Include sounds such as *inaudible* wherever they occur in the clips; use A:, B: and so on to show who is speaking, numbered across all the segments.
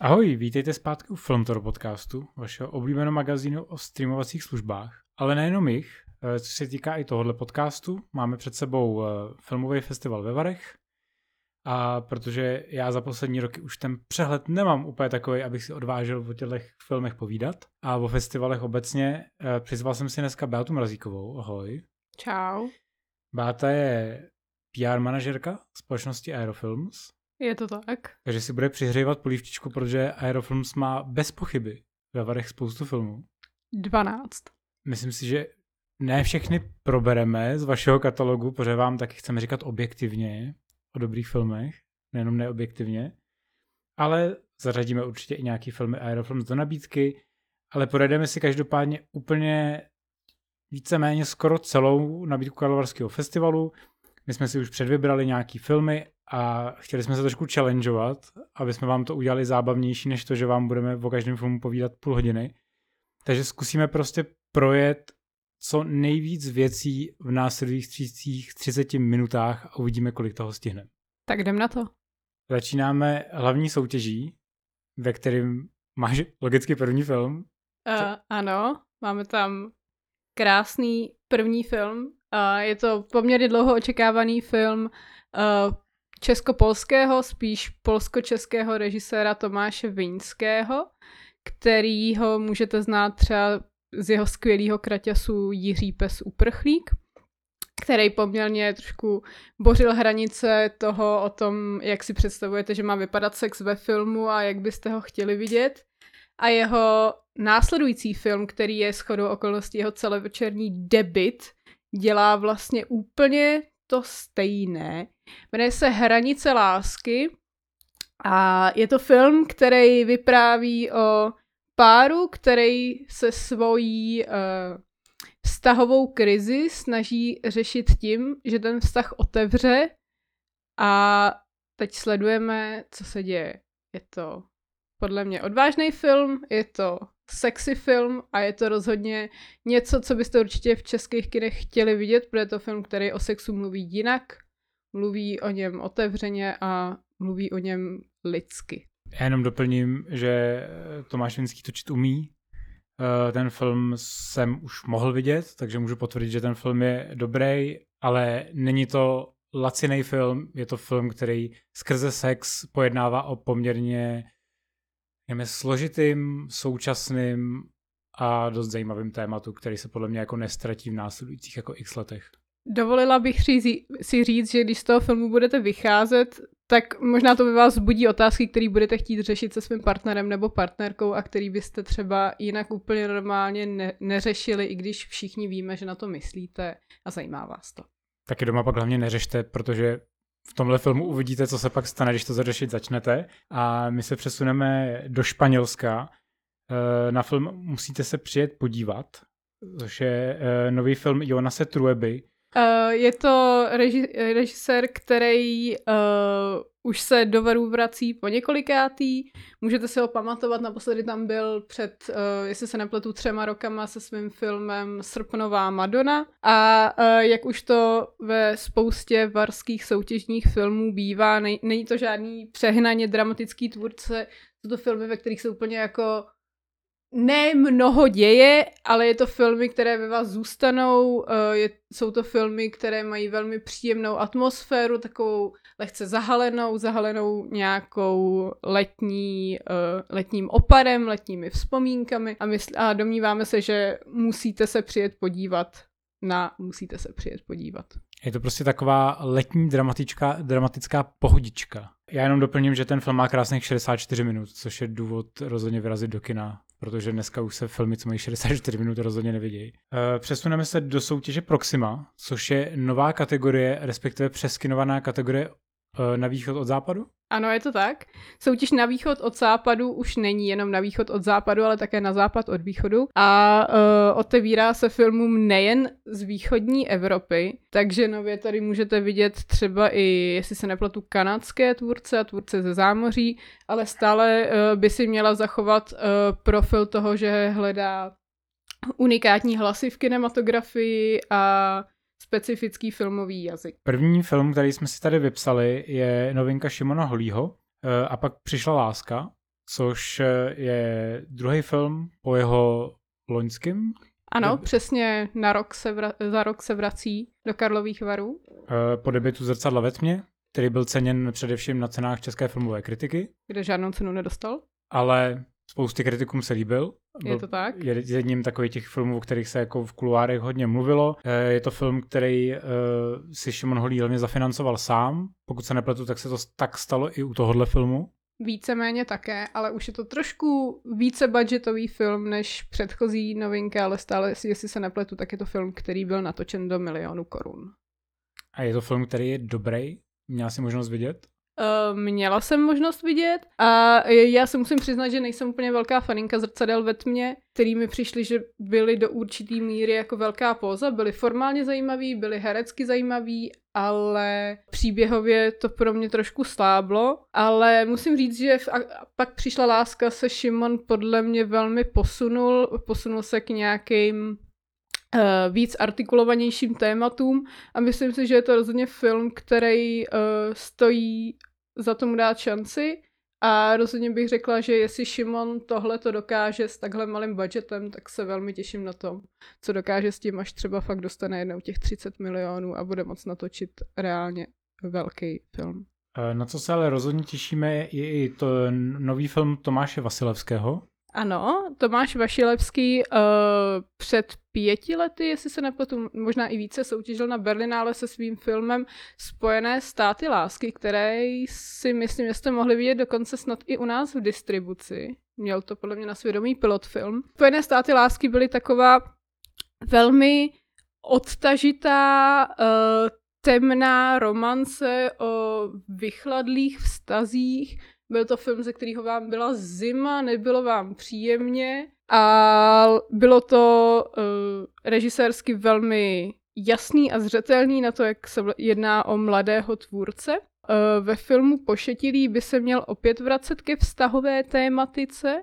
A: Ahoj, vítejte zpátky u Filmtoro podcastu, vašeho oblíbeného magazínu o streamovacích službách. Ale nejenom jich, eh, co se týká i tohohle podcastu, máme před sebou eh, filmový festival ve Varech, a protože já za poslední roky už ten přehled nemám úplně takový, abych si odvážel o těchto filmech povídat. A o festivalech obecně eh, přizval jsem si dneska Beatu Mrazíkovou. Ahoj.
B: Čau.
A: Beata je PR manažerka společnosti Aerofilms.
B: Je to tak.
A: Takže si bude přihřívat polívčičku, protože Aerofilms má bez pochyby ve Varech spoustu filmů.
B: 12.
A: Myslím si, že ne všechny probereme z vašeho katalogu, protože vám taky chceme říkat objektivně o dobrých filmech, nejenom neobjektivně, ale zařadíme určitě i nějaký filmy Aerofilms do nabídky, ale pojedeme si každopádně úplně víceméně skoro celou nabídku Karlovarského festivalu. My jsme si už předvybrali nějaký filmy a chtěli jsme se trošku challengeovat, aby jsme vám to udělali zábavnější, než to, že vám budeme o každém filmu povídat půl hodiny. Takže zkusíme prostě projet co nejvíc věcí v následujících 30 minutách a uvidíme, kolik toho stihneme.
B: Tak jdem na to.
A: Začínáme hlavní soutěží, ve kterém máš logicky první film.
B: Uh, ano, máme tam krásný první film. Uh, je to poměrně dlouho očekávaný film uh, česko-polského, spíš polsko-českého režiséra Tomáše Vinského, kterýho můžete znát třeba z jeho skvělého kraťasu Jiří pes uprchlík, který poměrně trošku bořil hranice toho o tom, jak si představujete, že má vypadat sex ve filmu a jak byste ho chtěli vidět. A jeho následující film, který je shodou okolností jeho celovečerní debit, dělá vlastně úplně to stejné. Jmenuje se Hranice lásky a je to film, který vypráví o páru, který se svojí uh, vztahovou krizi snaží řešit tím, že ten vztah otevře a teď sledujeme, co se děje. Je to podle mě odvážný film, je to sexy film a je to rozhodně něco, co byste určitě v českých kinech chtěli vidět, protože je to film, který o sexu mluví jinak, mluví o něm otevřeně a mluví o něm lidsky.
A: Já jenom doplním, že Tomáš Vinský točit umí. Eh, ten film jsem už mohl vidět, takže můžu potvrdit, že ten film je dobrý, ale není to laciný film, je to film, který skrze sex pojednává o poměrně jdeme, složitým, současným a dost zajímavým tématu, který se podle mě jako nestratí v následujících jako x letech.
B: Dovolila bych si říct, že když z toho filmu budete vycházet, tak možná to by vás budí otázky, které budete chtít řešit se svým partnerem nebo partnerkou a který byste třeba jinak úplně normálně ne- neřešili, i když všichni víme, že na to myslíte a zajímá vás to.
A: Taky doma pak hlavně neřešte, protože v tomhle filmu uvidíte, co se pak stane, když to zařešit začnete. A my se přesuneme do Španělska. Eh, na film musíte se přijet podívat, což je eh, nový film Jonase Trueby,
B: Uh, je to reži- režisér, který uh, už se do varu vrací po několikátý. Můžete si ho pamatovat, naposledy tam byl před, uh, jestli se nepletu, třema rokama se svým filmem Srpnová Madonna. A uh, jak už to ve spoustě varských soutěžních filmů bývá, nej- není to žádný přehnaně dramatický tvůrce, jsou to filmy, ve kterých se úplně jako ne mnoho děje, ale je to filmy, které ve vás zůstanou. Eh, je, jsou to filmy, které mají velmi příjemnou atmosféru, takovou lehce zahalenou, zahalenou nějakou letní, uh, letním oparem, letními vzpomínkami a, mysl, a domníváme se, že musíte se přijet podívat na musíte se přijet podívat.
A: Je to prostě taková letní dramatická pohodička. Já jenom doplním, že ten film má krásných 64 minut, což je důvod rozhodně vyrazit do kina protože dneska už se filmy, co mají 64 minut, rozhodně nevidějí. Eh, přesuneme se do soutěže Proxima, což je nová kategorie, respektive přeskinovaná kategorie na východ od západu?
B: Ano, je to tak. Soutěž na východ od západu už není jenom na východ od západu, ale také na západ od východu. A uh, otevírá se filmům nejen z východní Evropy, takže nově tady můžete vidět třeba i, jestli se nepletu, kanadské tvůrce a tvůrce ze zámoří, ale stále uh, by si měla zachovat uh, profil toho, že hledá unikátní hlasy v kinematografii a specifický filmový jazyk.
A: První film, který jsme si tady vypsali, je novinka Šimona Holího eh, a pak přišla Láska, což eh, je druhý film po jeho loňském.
B: Ano,
A: Deb-
B: přesně na rok se vra- za rok se vrací do Karlových varů.
A: eh, po debitu Zrcadla ve tmě, který byl ceněn především na cenách české filmové kritiky,
B: kde žádnou cenu nedostal.
A: ale spousty kritikům se líbil.
B: Je to tak?
A: je jedním takových těch filmů, o kterých se jako v kuluárech hodně mluvilo. Eh, Je to film, který eh, si Šimon Holý hlavně zafinancoval sám. Pokud se nepletu, tak se to tak stalo i u tohohle filmu.
B: Víceméně také, ale už je to trošku více budgetový film než předchozí novinka, ale stále, jestli se nepletu, tak je to film, který byl natočen do milionu korun.
A: A je to film, který je dobrý. Měla si možnost vidět.
B: Uh, měla jsem možnost vidět a já se musím přiznat, že nejsem úplně velká faninka zrcadel ve tmě, který mi přišli, že byly do určitý míry jako velká póza, byly formálně zajímavý, byly herecky zajímavý, ale příběhově to pro mě trošku sláblo, ale musím říct, že v, a pak přišla láska se Šimon podle mě velmi posunul, posunul se k nějakým uh, víc artikulovanějším tématům. A myslím si, že je to rozhodně film, který uh, stojí za tomu dát šanci a rozhodně bych řekla, že jestli Šimon tohle to dokáže s takhle malým budgetem, tak se velmi těším na to, co dokáže s tím, až třeba fakt dostane jednou těch 30 milionů a bude moc natočit reálně velký film.
A: Eh, Na co se ale rozhodně těšíme, je i to nový film Tomáše Vasilevského.
B: Ano, Tomáš Vašilevský uh, před pěti lety, jestli se nepletu, možná i více, soutěžil na Berlinále se svým filmem Spojené státy lásky, které si myslím, že jste mohli vidět dokonce snad i u nás v distribuci. Měl to podle mě na svědomí pilot film. Spojené státy lásky byly taková velmi odtažitá uh, temná romance o vychladlých vztazích, byl to film, ze kterého vám byla zima, nebylo vám příjemně a bylo to uh, režisérsky velmi jasný a zřetelný na to, jak se jedná o mladého tvůrce. Uh, ve filmu Pošetilý by se měl opět vracet ke vztahové tématice,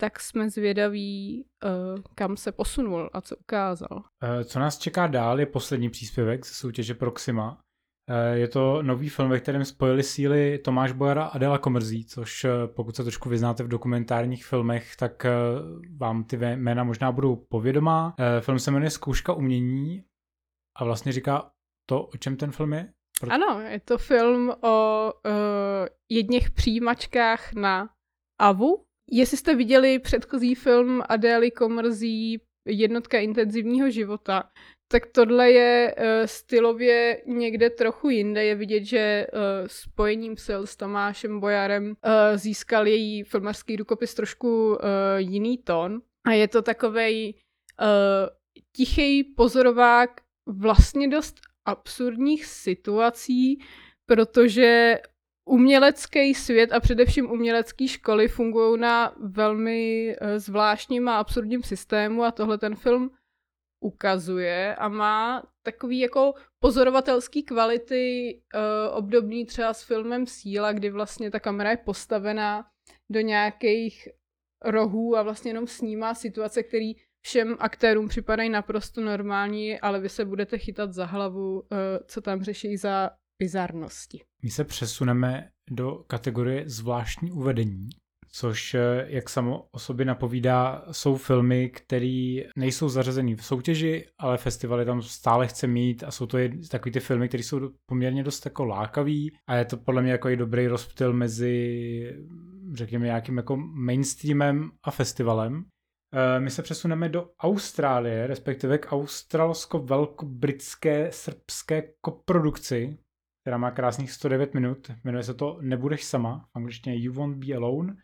B: tak jsme zvědaví, uh, kam se posunul a co ukázal.
A: Co nás čeká dál je poslední příspěvek ze soutěže Proxima. Eh, Je to nový film, ve kterém spojili síly Tomáš Bojara a Adela Komrzí, což eh, pokud se trošku vyznáte v dokumentárních filmech, tak eh, vám ty jména možná budou povědomá. Film se jmenuje Zkouška umění a vlastně říká to, o čem ten film je. Pro-
B: Ano, je to film o uh, jedněch přijímačkách na AVU. Jestli jste viděli předchozí film Adély Komrzí Jednotka intenzivního života, tak tohle je uh, stylově někde trochu jinde. Je vidět, že uh, spojením sil s Tomášem Bojarem uh, získal její filmarský rukopis trošku uh, jiný tón. A je to takovej uh, tichý pozorovák vlastně dost absurdních situací, protože umělecký svět a především umělecké školy fungují na velmi zvláštním a absurdním systému a tohle ten film ukazuje a má takový jako pozorovatelský kvality uh, obdobný třeba s filmem Síla, kdy vlastně ta kamera je postavená do nějakých rohů a vlastně jenom snímá situace, které všem aktérům připadají naprosto normální, ale vy se budete chytat za hlavu, uh, co tam řeší za bizarnosti.
A: My se přesuneme do kategorie zvláštní uvedení, což, eh, jak samo o sobě napovídá, jsou filmy, které nejsou zařazený v soutěži, ale festivaly tam stále chce mít a jsou to takový ty filmy, které jsou poměrně dost jako lákavý a je to podle mě jako i dobrý rozptyl mezi, řekněme, nějakým jako mainstreamem a festivalem. Eh, My se přesuneme do Austrálie, respektive k australsko-velkobritské srbské koprodukci, která má krásných 109 minut. Jmenuje se to Nebudeš sama, v angličtině You Won't Be Alone.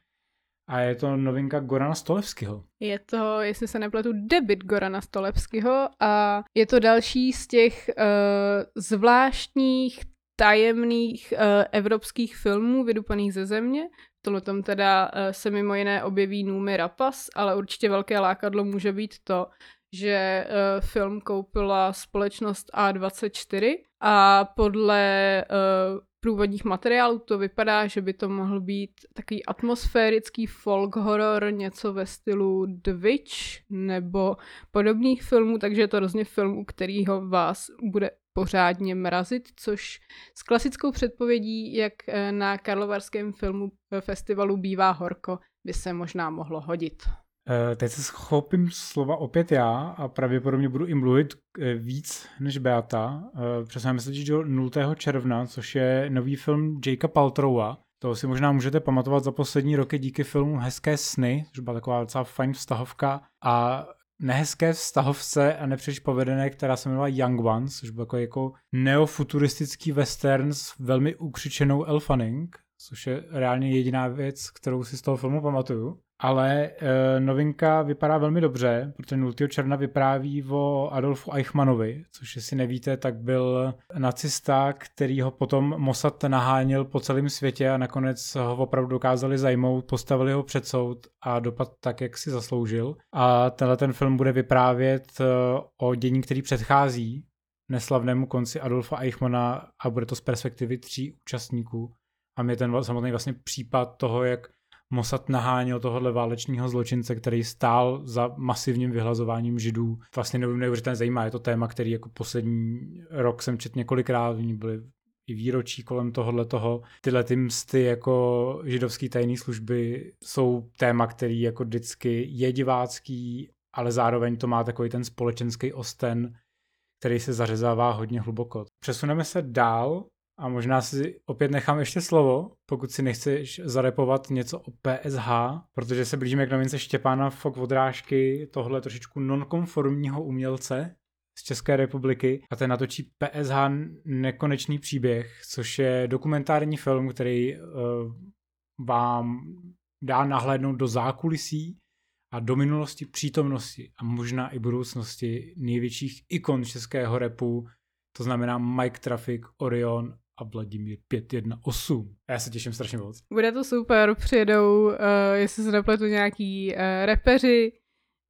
A: A je to novinka Gorana Stolevského.
B: Je to, jestli se nepletu, debit Gorana Stolevského a je to další z těch uh, zvláštních, tajemných uh, evropských filmů vydupaných ze země. V tomhle tom teda uh, se mimo jiné objeví Numi Rapas, ale určitě velké lákadlo může být to, že uh, film koupila společnost A24 a podle uh, průvodních materiálů to vypadá, že by to mohl být takový atmosférický folk horror, něco ve stylu The Witch nebo podobných filmů, takže je to rozně film, u kterého vás bude pořádně mrazit, což s klasickou předpovědí, jak eh, na Karlovarském filmu eh, festivalu bývá horko, by se možná mohlo hodit.
A: Uh, teď se schopím slova opět já a pravděpodobně budu i mluvit víc než Beata. Uh, Přesuneme se do 0. června, což je nový film Jakea Paltrowa. To si možná můžete pamatovat za poslední roky díky filmu Hezké sny, což byla taková docela fajn vztahovka. A nehezké vztahovce a nepříliš povedené, která se jmenovala Young Ones, což byl jako, jako neofuturistický western s velmi ukřičenou Elfanning, což je reálně jediná věc, kterou si z toho filmu pamatuju. Ale e, novinka vypadá velmi dobře, protože 0. června vypráví o Adolfu Eichmannovi, což jestli nevíte, tak byl nacista, který ho potom Mossad naháněl po celém světě a nakonec ho opravdu dokázali zajmout, postavili ho před soud a dopad tak, jak si zasloužil. A tenhle ten film bude vyprávět e, o dění, který předchází neslavnému konci Adolfa Eichmana a bude to z perspektivy tří účastníků. A mě ten samotný vlastně případ toho, jak Mossad naháněl tohohle válečního zločince, který stál za masivním vyhlazováním židů. Vlastně nevím, neuvěřitelně zajímá. Je to téma, který jako poslední rok jsem četl několikrát, oni byly i výročí kolem tohohle toho. Tyhle ty msty jako židovský tajné služby jsou téma, který jako vždycky je divácký, ale zároveň to má takový ten společenský osten, který se zařezává hodně hluboko. Přesuneme se dál a možná si opět nechám ještě slovo, pokud si nechceš zarepovat něco o PSH, protože se blížíme k novince Štěpána Fok Vodrážky, tohle trošičku nonkonformního umělce z České republiky. A ten natočí PSH Nekonečný příběh, což je dokumentární film, který uh, vám dá nahlédnout do zákulisí a do minulosti, přítomnosti a možná i budoucnosti největších ikon českého repu, to znamená Mike Traffic, Orion a Vladimír 518. Já se těším strašně moc.
B: Bude to super, přijedou, uh, jestli se nepletu, nějaký uh, repeři,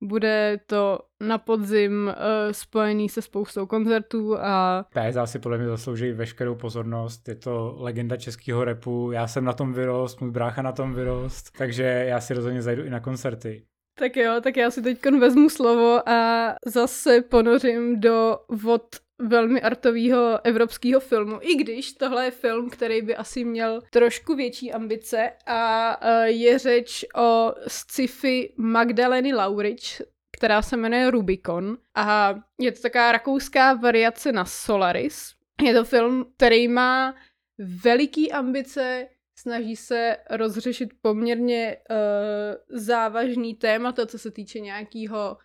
B: bude to na podzim uh, spojený se spoustou koncertů a...
A: PSA si podle mě zaslouží veškerou pozornost, je to legenda českého repu, já jsem na tom vyrost, můj brácha na tom vyrost, takže já si rozhodně zajdu i na koncerty.
B: Tak jo, tak já si teď vezmu slovo a zase ponořím do vod velmi artového evropského filmu, i když tohle je film, který by asi měl trošku větší ambice a e, je řeč o sci-fi Magdaleny Laurič, která se jmenuje Rubicon a je to taková rakouská variace na Solaris. Je to film, který má veliký ambice, snaží se rozřešit poměrně uh, závažný témata, co se týče nějakého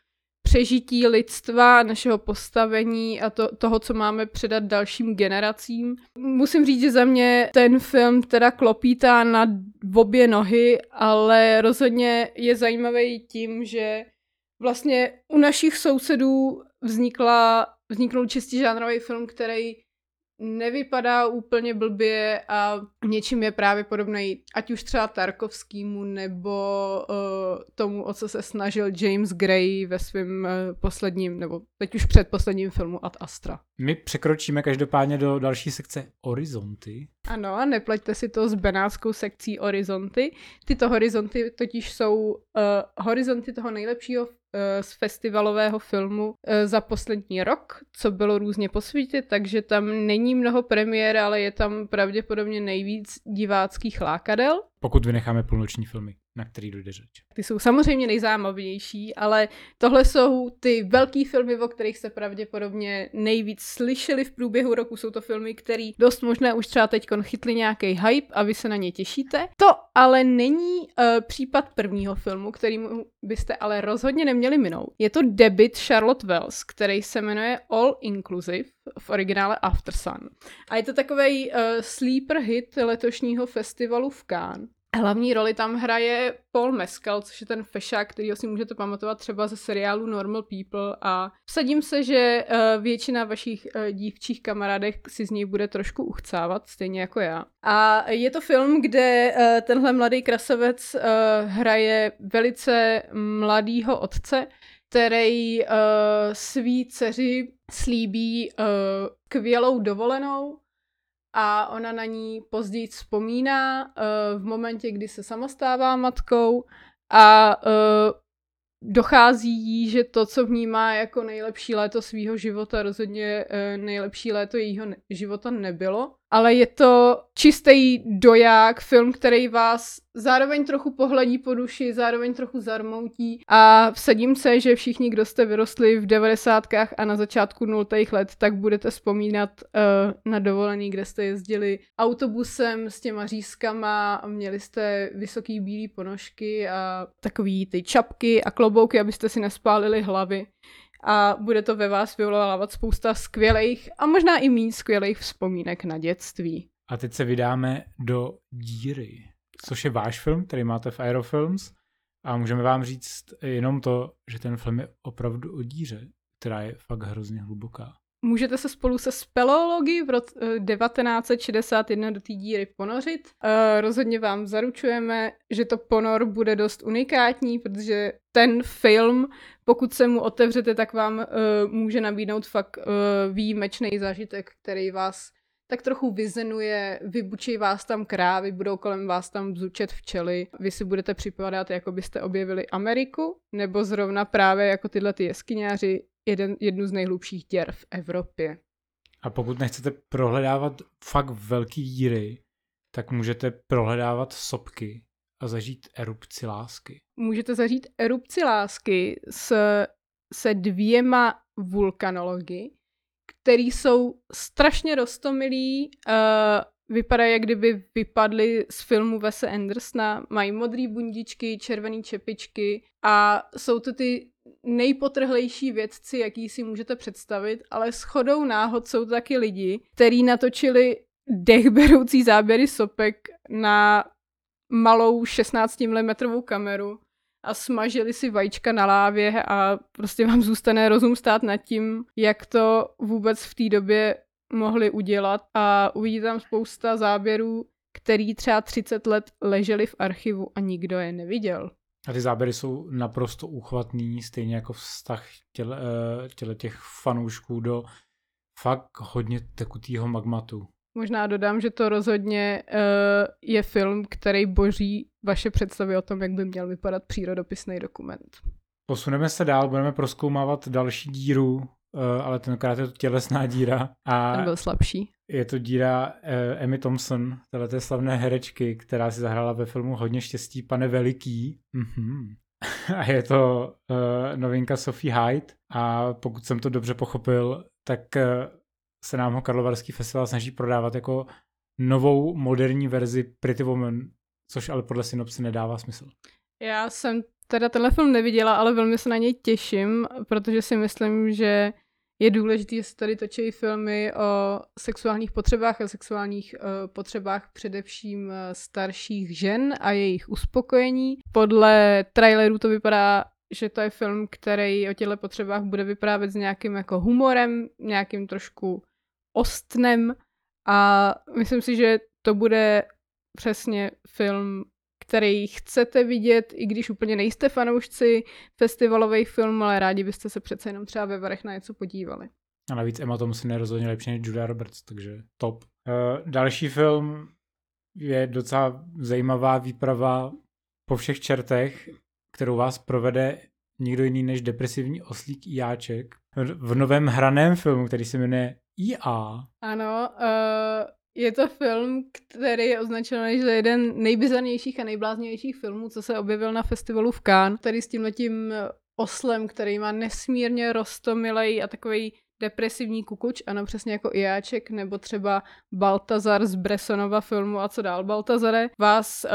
B: přežití lidstva, našeho postavení a to, toho, co máme předat dalším generacím. Musím říct, že za mě ten film teda klopítá na obě nohy, ale rozhodně je zajímavý tím, že vlastně u našich sousedů vznikla, vzniknul čistě žánrový film, který nevypadá úplně blbě a něčím je právě podobný ať už třeba Tarkovskýmu nebo uh, tomu, o co se snažil James Gray ve svém uh, posledním, nebo teď už předposledním filmu Ad Astra.
A: My překročíme každopádně do další sekce Horizonty.
B: Ano, nepleťte si to s benátskou sekcí Horizonty. Tyto horizonty totiž jsou uh, horizonty toho nejlepšího Eh, z festivalového filmu eh, za poslední rok, co bylo různě posvítit, takže tam není mnoho premiér, ale je tam pravděpodobně nejvíc diváckých lákadel.
A: Pokud vynecháme půlnoční filmy na který dojde řeč.
B: Ty jsou samozřejmě nejzábavnější, ale tohle jsou ty velký filmy, o kterých se pravděpodobně nejvíc slyšeli v průběhu roku. Jsou to filmy, které dost možná už třeba teď chytli nějaký hype a vy se na ně těšíte. To ale není uh, případ prvního filmu, kterým byste ale rozhodně neměli minout. Je to debit Charlotte Wells, který se jmenuje All Inclusive v originále After Sun. A je to takový uh, sleeper hit letošního festivalu v Cannes. Hlavní roli tam hraje Paul Mescal, což je ten fešák, který si můžete pamatovat třeba ze seriálu Normal People a vsadím se, že uh, většina vašich uh, dívčích kamarádek si z něj bude trošku uchcávat, stejně jako já. A je to film, kde uh, tenhle mladý krasavec hraje velice mladýho otce, který svý dceři slíbí kvělou dovolenou a ona na ní později vzpomíná uh, v momentě, kdy se sama stává matkou a uh, dochází jí, že to, co vnímá jako nejlepší léto svého života, rozhodně eh, nejlepší léto jejího života nebylo. Ale je to čistý doják, film, který vás zároveň trochu pohledí po duši, zároveň trochu zarmoutí. A vsadím se, že všichni, kdo jste vyrostli v devadesátkách a na začátku nultých let, tak budete vzpomínat uh, na dovolený, kde jste jezdili autobusem s těma řízkama a měli jste vysoký bílý ponožky a takový ty čapky a klobouky, abyste si nespálili hlavy a bude to ve vás vyvolávat spousta skvělých a možná i méně skvělých vzpomínek na dětství.
A: A teď se vydáme do díry, což je váš film, který máte v Aerofilms a můžeme vám říct jenom to, že ten film je opravdu o díře, která je fakt hrozně hluboká.
B: Můžete se spolu se speleology v roce 1961 do té díry ponořit. Uh, rozhodně vám zaručujeme, že to ponor bude dost unikátní, protože ten film, pokud se mu otevřete, tak vám uh, může nabídnout fakt výjimečný zážitek, který vás tak trochu vyzenuje, vybučí vás tam krávy, budou kolem vás tam bzučet včely, vy si budete připadat, jako byste objevili Ameriku, nebo zrovna právě jako tyhle ty jeskyňáři jeden, jednu z nejhlubších děr v Evropě.
A: A pokud nechcete prohledávat fakt velký díry, tak můžete prohledávat sopky a zažít erupci lásky.
B: Můžete zažít erupci lásky s, se dvěma vulkanology, který jsou strašně roztomilí, uh, vypadají, jak kdyby vypadly z filmu Wese Andersona, mají modré bundičky, červené čepičky a jsou to ty nejpotrhlejší vědci, jaký si můžete představit, ale s chodou náhod jsou to taky lidi, kteří natočili dechberoucí záběry sopek na malou 16 mm kameru a smažili si vajíčka na lávě a prostě vám zůstane rozum stát nad tím, jak to vůbec v té době mohli udělat a uvidíte tam spousta záběrů, který třeba 30 let leželi v archivu a nikdo je neviděl.
A: A ty záběry jsou naprosto úchvatný, stejně jako vztah těle, eh, těle těch fanoušků do fakt hodně tekutýho magmatu.
B: Možná dodám, že to rozhodně uh, je film, který boží vaše představy o tom, jak by měl vypadat přírodopisný dokument.
A: Posuneme se dál, budeme proskoumávat další díru, ale tenkrát je to tělesná díra. A
B: Ten byl slabší.
A: Je to díra uh, Emmy Thompson, té slavné herečky, která si zahrála ve filmu Hodně štěstí, pane veliký. Mm-hmm. *laughs* a je to uh, novinka Sophie Hyde a pokud jsem to dobře pochopil, tak uh, se nám ho Karlovarský festival snaží prodávat jako novou moderní verzi Pretty Woman, což ale podle synopsy nedává smysl.
B: Já jsem teda tenhle film neviděla, ale velmi se na něj těším, protože si myslím, že je důležité, že se tady točí filmy o sexuálních potřebách a sexuálních uh, potřebách především uh, starších žen a jejich uspokojení. Podle traileru to vypadá, že to je film, který o těchto potřebách bude vyprávět s nějakým jako humorem, nějakým trošku ostnem a myslím si, že to bude přesně film, který chcete vidět, i když úplně nejste fanoušci festivalových filmů, ale rádi byste se přece jenom třeba ve Varech na něco podívali.
A: A navíc Emma Thompson je rozhodně lepší než Julia Roberts, takže top. Uh, další film je docela zajímavá výprava po všech čertech, kterou vás provede nikdo jiný než depresivní oslík Jáček v novém hraném filmu, který se jmenuje IA.
B: Ano, uh, je to film, který je označený za jeden nejbizarnějších a nejbláznějších filmů, co se objevil na festivalu v Cannes, který s tímhletím oslem, který má nesmírně rostomilej a takový depresivní kukuč, ano, přesně jako Iáček, nebo třeba Baltazar z Bressonova filmu A co dál, Baltazare, vás uh,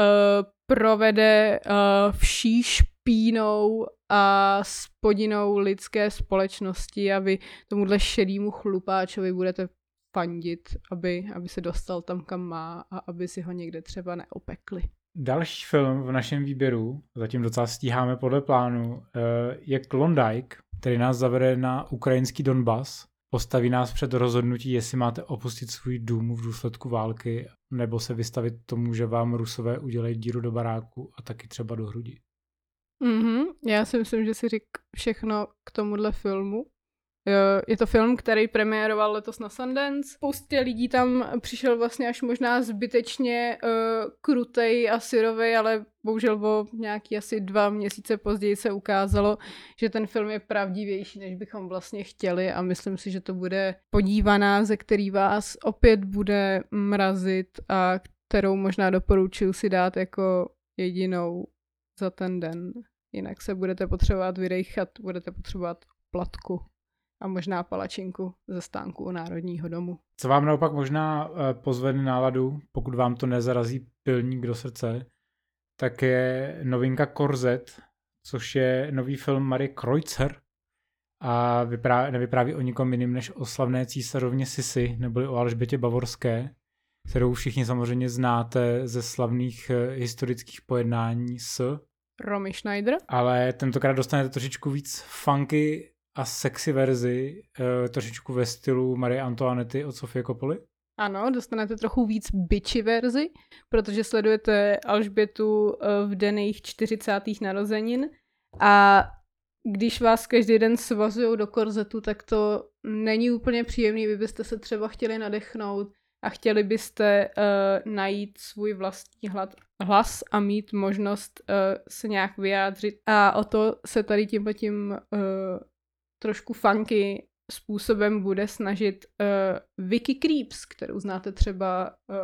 B: provede uh, vší špínou a spodinou lidské společnosti a vy tomuhle šedýmu chlupáčovi budete fandit, aby, aby se dostal tam, kam má a aby si ho někde třeba neopekli.
A: Další film v našem výběru, zatím docela stíháme podle plánu, eh, je Klondike, který nás zavede na ukrajinský Donbas. Postaví nás před rozhodnutí, jestli máte opustit svůj dům v důsledku války, nebo se vystavit tomu, že vám rusové udělají díru do baráku a taky třeba do hrudi.
B: Mm-hmm. Já si myslím, že si řík všechno k tomuhle filmu. Je to film, který premiéroval letos na Sundance. Spoustě lidí tam přišel vlastně až možná zbytečně uh, krutej a syrovej, ale bohužel o nějaký asi dva měsíce později se ukázalo, že ten film je pravdivější, než bychom vlastně chtěli a myslím si, že to bude podívaná, ze který vás opět bude mrazit a kterou možná doporučuji si dát jako jedinou za ten den. Jinak se budete potřebovat vydejchat, budete potřebovat platku a možná palačinku ze stánku u Národního domu.
A: Co vám naopak možná eh, pozvedne náladu, pokud vám to nezarazí pilník do srdce, tak je novinka Korzet, což je nový film Marie Kreutzer a vyprávě, nevypráví o nikom jiným než o slavné císařovně Sisi, neboli o Alžbětě Bavorské, kterou všichni samozřejmě znáte ze slavných eh, historických pojednání s
B: Romy Schneider.
A: Ale tentokrát dostanete trošičku víc funky a sexy verzi, uh, trošičku ve stylu Marie Antoinety od Sofie Coppoli.
B: Ano, dostanete trochu víc bitchy verzi, protože sledujete Alžbětu eh, v den jejich 40. narozenin a když vás každý den svazují do korzetu, tak to není úplně příjemný, vy byste se třeba chtěli nadechnout a chtěli byste uh, najít svůj vlastní hlad, hlas a mít možnost uh, se nějak vyjádřit. A o to se tady tímhle tím uh, trošku funky způsobem bude snažit uh, Vicky Creeps, kterou znáte třeba uh,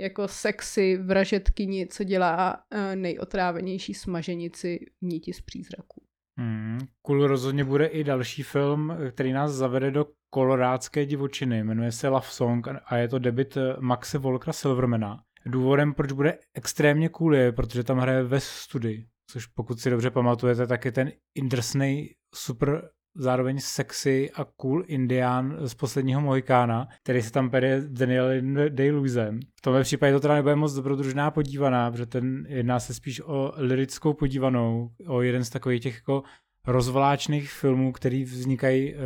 B: jako sexy vražetkyni, co dělá uh, nejotrávenější smaženici níti z přízraků.
A: Hmm, cool rozhodně bude i další film, který nás zavede do kolorádské divočiny. Jmenuje se Love Song a je to debit Maxe Volkra Silvermana. Důvodem, proč bude extrémně cool je, protože tam hraje ve studii, což pokud si dobře pamatujete, tak je ten indrsnej super zároveň sexy a cool indián z posledního Mohikána, který se tam pere s Danielem Day-Lewisem. V tomhle případě to teda nebude moc dobrodružná podívaná, protože ten jedná se spíš o lirickou podívanou, o jeden z takových těch jako rozvláčných filmů, který vznikají uh,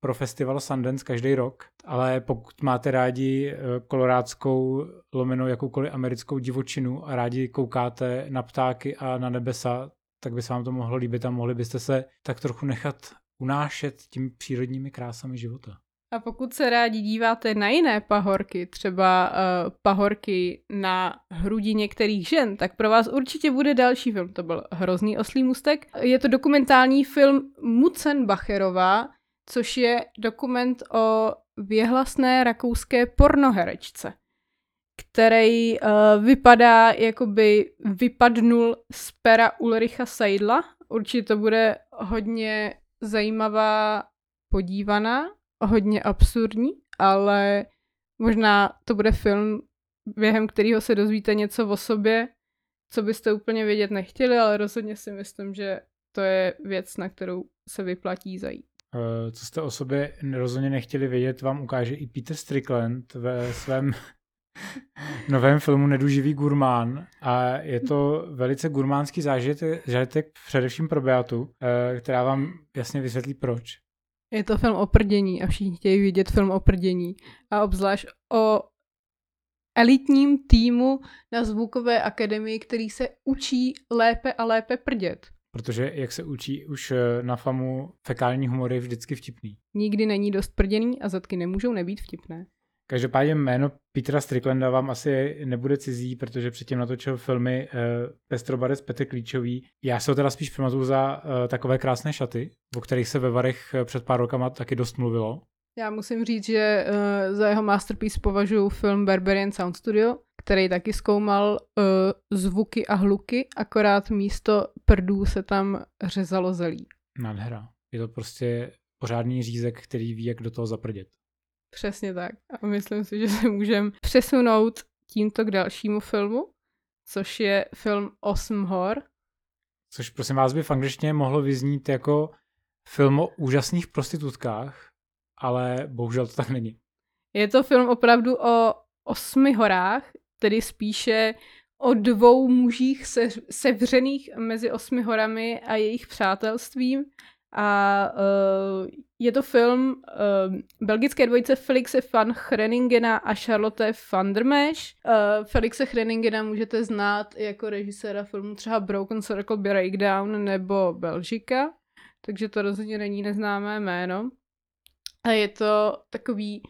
A: pro festival Sundance každý rok, ale pokud máte rádi uh, kolorádskou lomenou jakoukoliv americkou divočinu a rádi koukáte na ptáky a na nebesa, tak by se vám to mohlo líbit a mohli byste se tak trochu nechat unášet tím přírodními krásami života.
B: A pokud se rádi díváte na jiné pahorky, třeba uh, pahorky na hrudi některých žen, tak pro vás určitě bude další film. To byl Hrozný oslý mustek. Je to dokumentální film Mucenbacherová, což je dokument o věhlasné rakouské pornoherečce, který uh, vypadá, jakoby vypadnul z pera Ulricha Seidla. Určitě to bude hodně zajímavá podívaná, hodně absurdní, ale možná to bude film, během kterého se dozvíte něco o sobě, co byste úplně vědět nechtěli, ale rozhodně si myslím, že to je věc, na kterou se vyplatí zajít.
A: Eh, co jste o sobě rozhodně nechtěli vědět, vám ukáže i Peter Strickland ve svém novém filmu Neduživý gurmán a je to velice gurmánský zážitek, zážitek především pro Beatu, eh, která vám jasně vysvětlí proč.
B: Je to film o prdění a všichni chtějí vidět film o prdění a obzvlášť o elitním týmu na zvukové akademii, který se učí lépe a lépe prdět.
A: Protože jak se učí už eh, na famu, fekální humor je vždycky vtipný.
B: Nikdy není dost prděný a zadky nemůžou nebýt vtipné.
A: Každopádně jméno Petra Stricklanda vám asi nebude cizí, protože předtím natočil filmy uh, Pestrobarec Petr Klíčový. Já se ho teda spíš pamatuju za uh, takové krásné šaty, o kterých se ve Varech eh, před pár rokama taky dost mluvilo.
B: Já musím říct, že uh, za jeho masterpiece považuji film Barbarian Sound Studio, který taky zkoumal uh, zvuky a hluky, akorát místo prdů se tam řezalo zelí.
A: Nádhera. Je to prostě pořádný řízek, který ví, jak do toho zaprdět.
B: Přesně tak. A myslím si, že se můžeme přesunout tímto k dalšímu filmu, což je film Osm hor.
A: Což prosím vás by v angličtině mohlo vyznít jako film o úžasných prostitutkách, ale bohužel to tak není.
B: Je to film opravdu o osmi horách, tedy spíše o dvou mužích se, sevřených mezi osmi horami a jejich přátelstvím a uh, je to film uh, belgické dvojice Felixe van Greningena a Charlotte van der Mesch. Uh, Felixe Greningena můžete znát jako režiséra filmu třeba Broken Circle Breakdown nebo Belžika, takže to rozhodně není neznámé jméno. A je to takový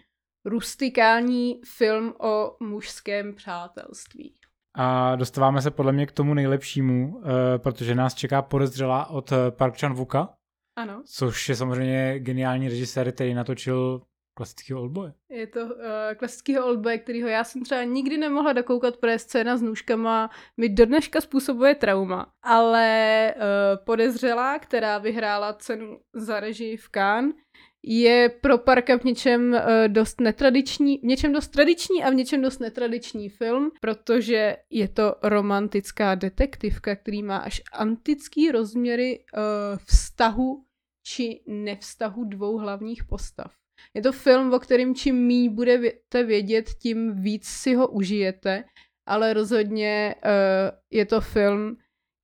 B: rustikální film o mužském přátelství.
A: A dostáváme se podle mě k tomu nejlepšímu, protože nás čeká podezřelá od Park chan Vuka,
B: Ano.
A: což je samozřejmě geniální režisér, který natočil klasického Oldboye.
B: Je to uh, klasického oldboy, kterýho já jsem třeba nikdy nemohla dokoukat, protože scéna s nůžkama mi do dneška způsobuje trauma. Ale uh, podezřelá, která vyhrála cenu za režii v Cannes, je pro Parka v něčem uh, dost netradiční, v něčem dost tradiční a v něčem dost netradiční film, protože je to romantická detektivka, který má až antický rozměry uh, vztahu či nevztahu dvou hlavních postav. Je to film, o kterém čím míň budete vědět, tím víc si ho užijete, ale rozhodně uh, je to film,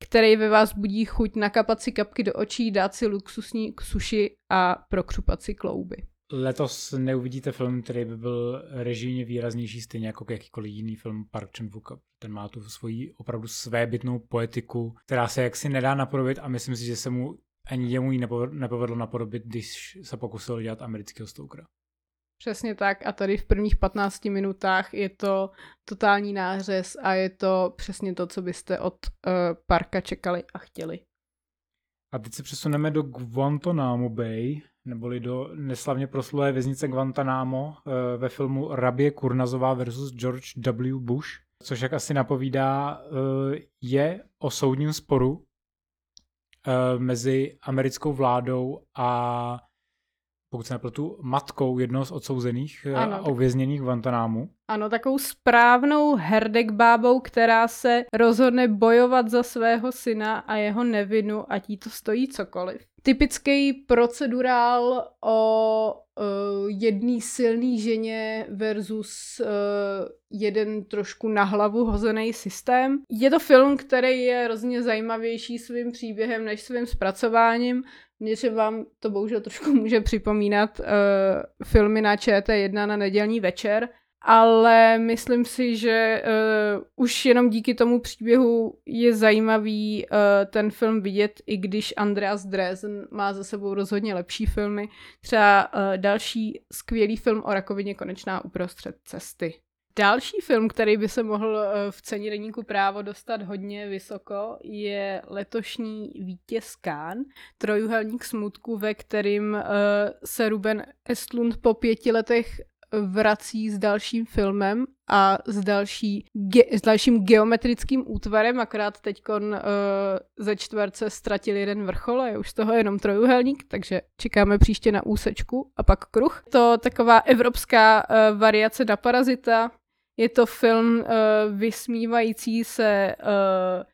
B: který ve vás budí chuť nakapat si kapky do očí, dát si luxusní suši a prokřupat si klouby.
A: Letos neuvidíte film, který by byl režijně výraznější, stejně jako jakýkoliv jiný film Park chan Ten má tu svoji opravdu svébytnou poetiku, která se jaksi nedá napodobit a myslím si, že se mu ani jemu ji nepovedlo napodobit, když se pokusil dělat amerického Stokera.
B: Přesně tak a tady v prvních 15 minutách je to totální nářez a je to přesně to, co byste od uh, parka čekali a chtěli.
A: A teď se přesuneme do Guantanamo Bay, neboli do neslavně proslulé věznice Guantanamo uh, ve filmu Rabie Kurnazová versus George W. Bush, což jak asi napovídá, uh, je o soudním sporu mezi americkou vládou a pokud se nepletu, matkou jednoho z odsouzených eh, ano, a uvězněných v Guantanámu.
B: Ano, takovou správnou herdek bábou, která se rozhodne bojovat za svého syna a jeho nevinu, ať jí to stojí cokoliv. Typický procedurál o uh, jedný silný ženě versus uh, jeden trošku na hlavu hozený systém. Je to film, který je hrozně zajímavější svým příběhem než svým zpracováním. Něčem vám to bohužel trošku může připomínat uh, filmy na ČT1 na nedělní večer, ale myslím si, že uh, už jenom díky tomu příběhu je zajímavý uh, ten film vidět, i když Andreas Dresen má za sebou rozhodně lepší filmy. Třeba uh, další skvělý film o rakovině Konečná uprostřed cesty. Další film, který by se mohl v ceně deníku právo dostat hodně vysoko, je letošní vítěz Kán, trojuhelník smutku, ve kterým se Ruben Estlund po pěti letech vrací s dalším filmem a s, další, ge, s dalším geometrickým útvarem, akorát teď uh, ze čtverce ztratil jeden vrchol a je už z toho jenom trojuhelník, takže čekáme příště na úsečku a pak kruh. To taková evropská uh, variace na parazita. Je to film uh, vysmívající se uh,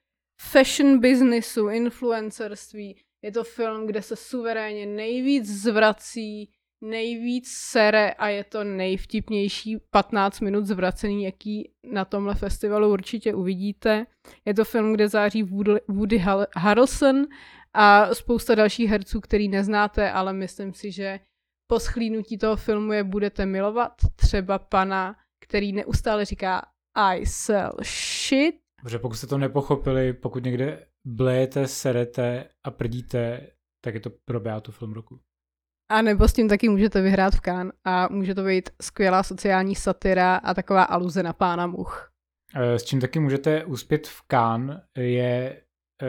B: fashion businessu, influencerství. Je to film, kde se suverénně nejvíc zvrací nejvíc sere a je to nejvtipnější 15 minut zvracený, jaký na tomhle festivalu určitě uvidíte. Je to film, kde září Woody Harrelson a spousta dalších herců, který neznáte, ale myslím si, že po schlínutí toho filmu je budete milovat. Třeba pana, který neustále říká I sell shit.
A: Protože pokud jste to nepochopili, pokud někde blejete, serete a prdíte, tak je to pro Beatu film roku.
B: A nebo s tím taky můžete vyhrát v Kán a může to být skvělá sociální satira a taková aluze na pána much.
A: S čím taky můžete uspět v Kán je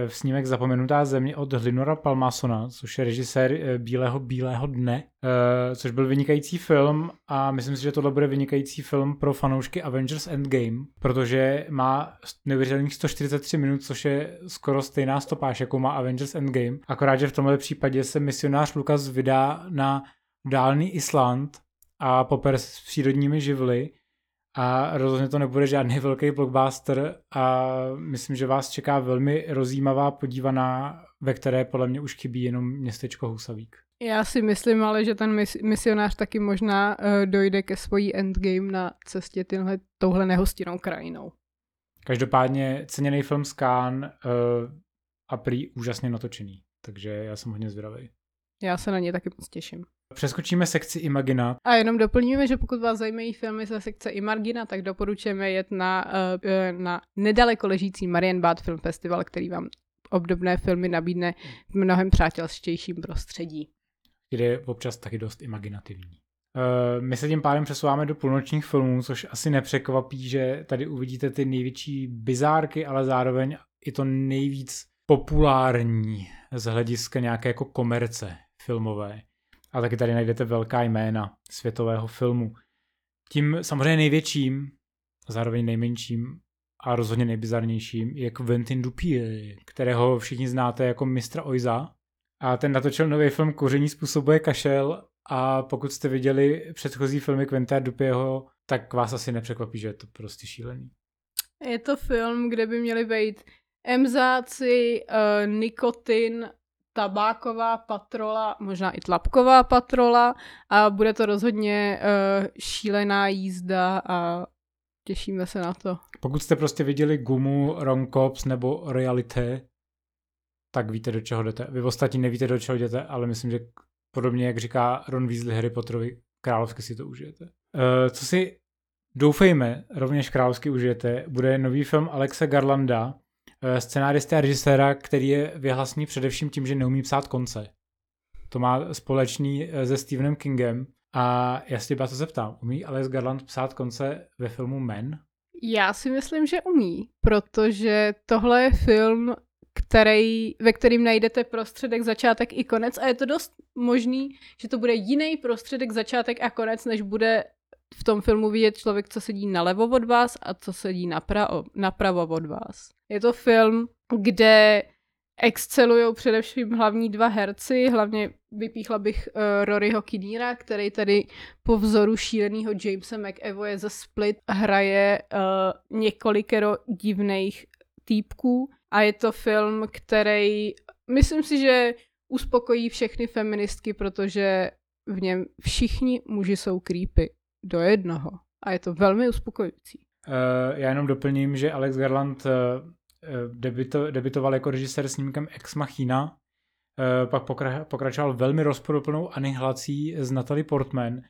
A: v snímek Zapomenutá země od Hlinora Palmasona, což je režisér eh, Bílého bílého dne, eh, což byl vynikající film a myslím si, že tohle bude vynikající film pro fanoušky Avengers Endgame, protože má neuvěřitelných 143 minut, což je skoro stejná stopáž, jako má Avengers Endgame. Akorát, že v tomhle případě se misionář Lukas vydá na dálný Island a poper s přírodními živly a rozhodně to nebude žádný *laughs* velký blockbuster a myslím, že vás čeká velmi rozjímavá podívaná, ve které podle mě už chybí jenom městečko Husavík.
B: Já si myslím ale, že ten mis- misionář taky možná uh, dojde ke svojí endgame na cestě tyhle, touhle nehostinnou krajinou.
A: Každopádně ceněný film Cannes uh, a prý úžasně natočený, takže já jsem hodně zvědavý.
B: Já se na ně taky moc těším.
A: Přeskočíme sekci Imagina.
B: A jenom doplníme, že pokud vás zajímají filmy ze sekce Imagina, tak doporučujeme jet na, uh, na nedaleko ležící Marienbad Film Festival, který vám obdobné filmy nabídne v mnohem přátelštějším prostředí.
A: který je občas taky dost imaginativní. Uh, my se tím pádem přesouváme do půlnočních filmů, což asi nepřekvapí, že tady uvidíte ty největší bizárky, ale zároveň i to nejvíc populární z hlediska nějaké jako komerce filmové. A taky tady najdete velká jména světového filmu. Tím samozřejmě největším, zároveň nejmenším a rozhodně nejbizarnějším je Quentin Dupieux, kterého všichni znáte jako mistra Oiza. A ten natočil nový film Koření způsobuje kašel a pokud jste viděli předchozí filmy Quentin Dupieho, tak vás asi nepřekvapí, že je to prostě šílený.
B: Je to film, kde by měly být emzáci, uh, nikotin, tabáková patrola, možná i tlapková patrola a bude to rozhodně uh, šílená jízda a těšíme se na to.
A: Pokud jste prostě viděli Gumu, Rom Cops nebo Reality, tak víte, do čeho jdete. Vy ostatní nevíte, do čeho jdete, ale myslím, že podobně, jak říká Ron Weasley Harry Potterovi, královsky si to užijete. Uh, co si doufejme, rovněž královsky užijete, bude nový film Alexa Garlanda, uh, scenárista a režiséra, který je vyhlasný především tím, že neumí psát konce. To má společný uh, se Stephenem Kingem a já se to zeptám, umí Alex Garland psát konce ve filmu Men?
B: Já si myslím, že umí, protože tohle je film, který, ve kterým najdete prostředek, začátek i konec a je to dost možný, že to bude jiný prostředek, začátek a konec, než bude v tom filmu vidět člověk, co sedí nalevo od vás a co sedí napravo, napravo od vás. Je to film, kde excelují především hlavní dva herci, hlavně vypíchla bych uh, Roryho Kinneara, který tady po vzoru šíleného Jamesa McAvoye ze Split hraje uh, několikero divných týpků a je to film, který myslím si, že uspokojí všechny feministky, protože v něm všichni muži jsou creepy do jednoho a je to velmi uspokojující.
A: Uh, já jenom doplním, že Alex Garland uh, debito, debitoval jako režisér snímkem Ex Machina, uh, pak pokra, pokračoval velmi rozporuplnou anihilací z Natalie Portman,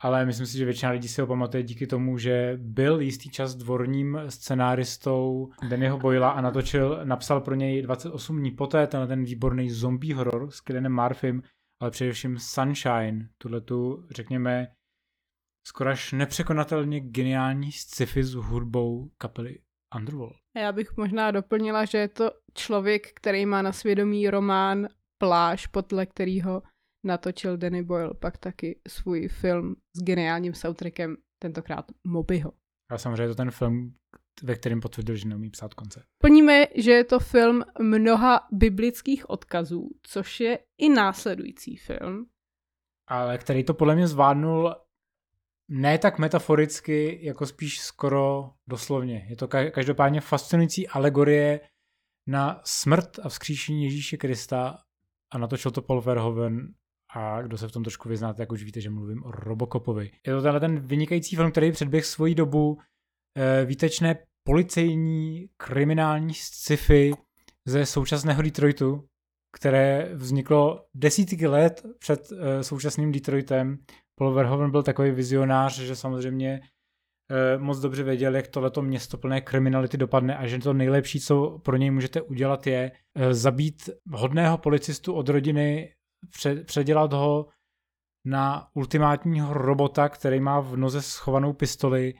A: ale myslím si, že většina lidí si ho pamatuje díky tomu, že byl jistý čas dvorním scenáristou Dannyho Boyla a natočil, napsal pro něj 28 dní poté ten, ten výborný zombie horor s Kylianem Murphym, ale především Sunshine, tuhle tu, řekněme, skoro až nepřekonatelně geniální sci-fi s hudbou kapely Underworld.
B: Já bych možná doplnila, že je to člověk, který má na svědomí román Pláž, podle kterého natočil Danny Boyle pak taky svůj film s geniálním soundtrackem, tentokrát Mobyho.
A: A samozřejmě je to ten film, ve kterém potvrdil, že neumí psát konce.
B: Plníme, že je to film mnoha biblických odkazů, což je i následující film.
A: Ale který to podle mě zvládnul ne tak metaforicky, jako spíš skoro doslovně. Je to každopádně fascinující alegorie na smrt a vzkříšení Ježíše Krista a natočil to Paul Verhoeven a kdo se v tom trošku vyznáte, tak už víte, že mluvím o Robocopovi. Je to tenhle ten vynikající film, který předběh svoji dobu e, výtečné policejní kriminální sci-fi ze současného Detroitu, které vzniklo desítky let před e, současným Detroitem. Paul Verhoeven byl takový vizionář, že samozřejmě e, moc dobře věděl, jak tohleto město plné kriminality dopadne a že to nejlepší, co pro něj můžete udělat, je e, zabít hodného policistu od rodiny předělat ho na ultimátního robota, který má v noze schovanou pistoli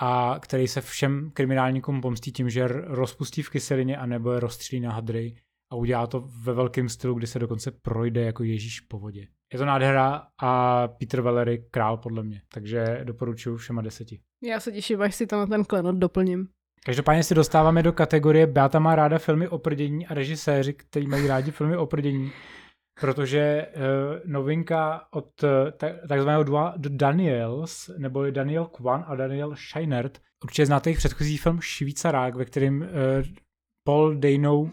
A: a který se všem kriminálníkům pomstí tím, že rozpustí v kyselině a nebo je rozstřílí na hadry a udělá to ve velkém stylu, kdy se dokonce projde jako Ježíš po vodě. Je to nádhera a Peter Valery král podle mě, takže doporučuji všema deseti.
B: Já se těším, až si tam na ten klenot doplním.
A: Každopádně si dostáváme do kategorie Beata má ráda filmy o prdění a režiséři, kteří mají rádi filmy o prdění protože uh, novinka od uh, takzvaného Daniels, nebo Daniel Kwan a Daniel Scheinert, určitě znáte jejich předchozí film Švýcarák, ve kterém uh, Paul Dano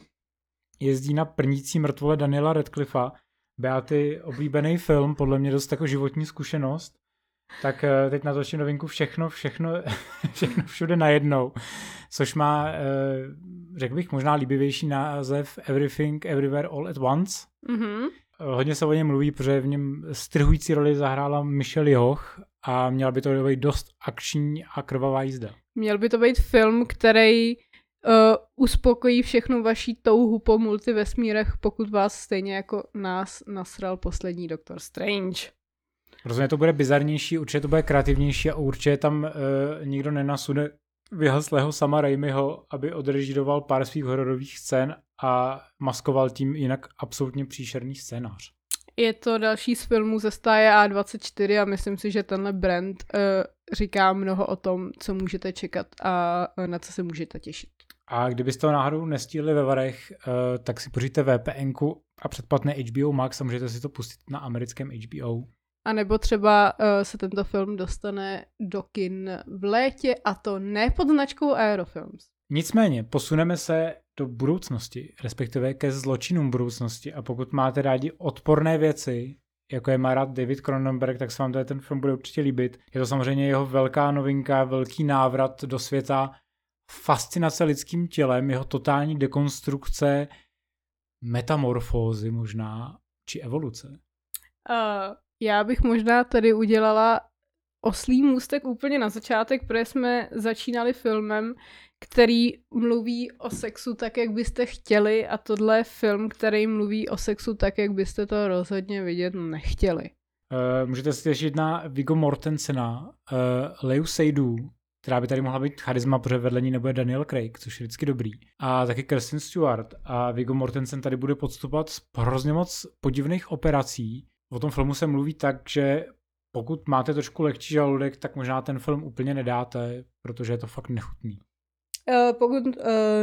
A: jezdí na prnící mrtvole Daniela Radcliffa. Beaty oblíbený film, podle mě dost jako životní zkušenost. Tak uh, teď natočím novinku všechno, všechno, *laughs* všechno všude najednou, což má, uh, řekl bych, možná líbivější název Everything Everywhere All at Once. Mm-hmm. Hodně se o něm mluví, protože v něm strhující roli zahrála Michelle Joch a měla by to být dost akční a krvavá jízda.
B: Měl by to být film, který uspokojí všechnu vaší touhu po multivesmírech, pokud vás stejně jako nás nasral poslední Doctor Strange.
A: Rozumím, to bude bizarnější, určitě to bude kreativnější a určitě tam uh, nikdo nenasude vyhaslého sama Raimiho, aby odrežíroval pár svých hororových scén a maskoval tím jinak absolutně příšerný scénář.
B: Je to další z filmů ze stáje A24 a myslím si, že tenhle brand uh, říká mnoho o tom, co můžete čekat a na co se můžete těšit.
A: A kdybyste to náhodou nestíli ve Varech, uh, tak si poříte VPN a předplatné HBO Max a můžete si to pustit na americkém HBO.
B: A nebo třeba uh, se tento film dostane do kin v létě a to ne pod značkou Aerofilms.
A: Nicméně, posuneme se do budoucnosti, respektive ke zločinům budoucnosti a pokud máte rádi odporné věci, jako je má rád David Cronenberg, tak se vám tady ten film bude určitě líbit. Je to samozřejmě jeho velká novinka, velký návrat do světa, fascinace lidským tělem, jeho totální dekonstrukce, metamorfózy možná, či evoluce.
B: Uh, já bych možná tady udělala oslý můstek úplně na začátek, protože jsme začínali filmem, který mluví o sexu tak, jak byste chtěli a tohle je film, který mluví o sexu tak, jak byste to rozhodně vidět nechtěli.
A: Uh, můžete si těšit na Vigo Mortensena, uh, Leu Seydoux, která by tady mohla být charisma, protože vedle ní nebude Daniel Craig, což je vždycky dobrý. A taky Kirsten Stewart. A Vigo Mortensen tady bude podstupovat hrozně moc podivných operací. O tom filmu se mluví tak, že pokud máte trošku lehčí žaludek, tak možná ten film úplně nedáte, protože je to fakt nechutný.
B: Uh, pokud uh,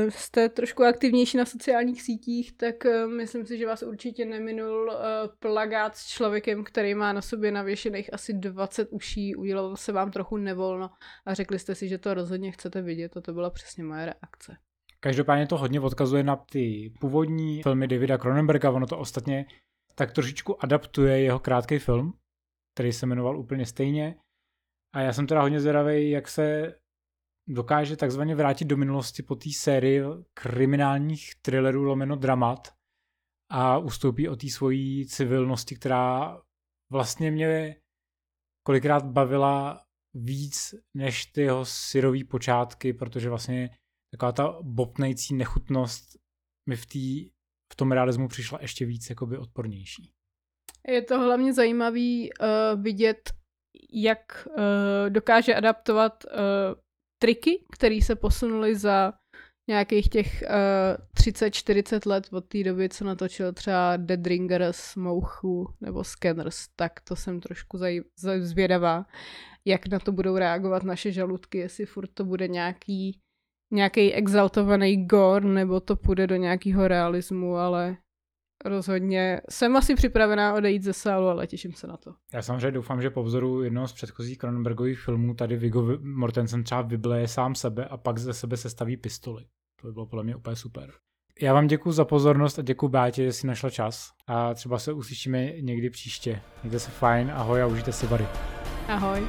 B: jste trošku aktivnější na sociálních sítích, tak uh, myslím si, že vás určitě neminul plagát s člověkem, který má na sobě navěšených asi 20 uší, udělal se vám trochu nevolno a řekli jste si, že to rozhodně chcete vidět a to byla přesně moje reakce.
A: Každopádně to hodně odkazuje na ty původní filmy Davida Cronenberga, ono to ostatně tak trošičku adaptuje jeho krátký film, který se jmenoval úplně stejně. A já jsem teda hodně zvědavý, jak se dokáže takzvaně vrátit do minulosti po té sérii kriminálních thrillerů lomeno dramat a ustoupí o té svojí civilnosti, která vlastně mě kolikrát bavila víc než ty jeho syrový počátky, protože vlastně taková ta bopnející nechutnost mi v, tý, v tom realismu přišla ještě víc jakoby odpornější.
B: Je to hlavně zajímavý uh, vidět, jak uh, dokáže adaptovat uh, triky, které se posunuly za nějakých těch uh, 30-40 let od té doby, co natočil třeba Dead Ringers, Mouchu nebo Scanners, tak to jsem trošku zaj- zvědavá, jak na to budou reagovat naše žaludky, jestli furt to bude nějaký nějaký exaltovaný gore, nebo to půjde do nějakého realismu, ale rozhodně jsem asi připravená odejít ze sálu, ale těším se na to.
A: Já samozřejmě doufám, že po vzoru jednoho z předchozích Cronenbergových filmů tady Viggo Mortensen třeba vybleje sám sebe a pak ze sebe se staví pistoli. To by bylo podle mě úplně super. Já vám děkuji za pozornost a děkuji Bátě, že jsi našla čas. A třeba se uslyšíme někdy příště. Mějte se fajn, ahoj a užijte si vary.
B: Ahoj.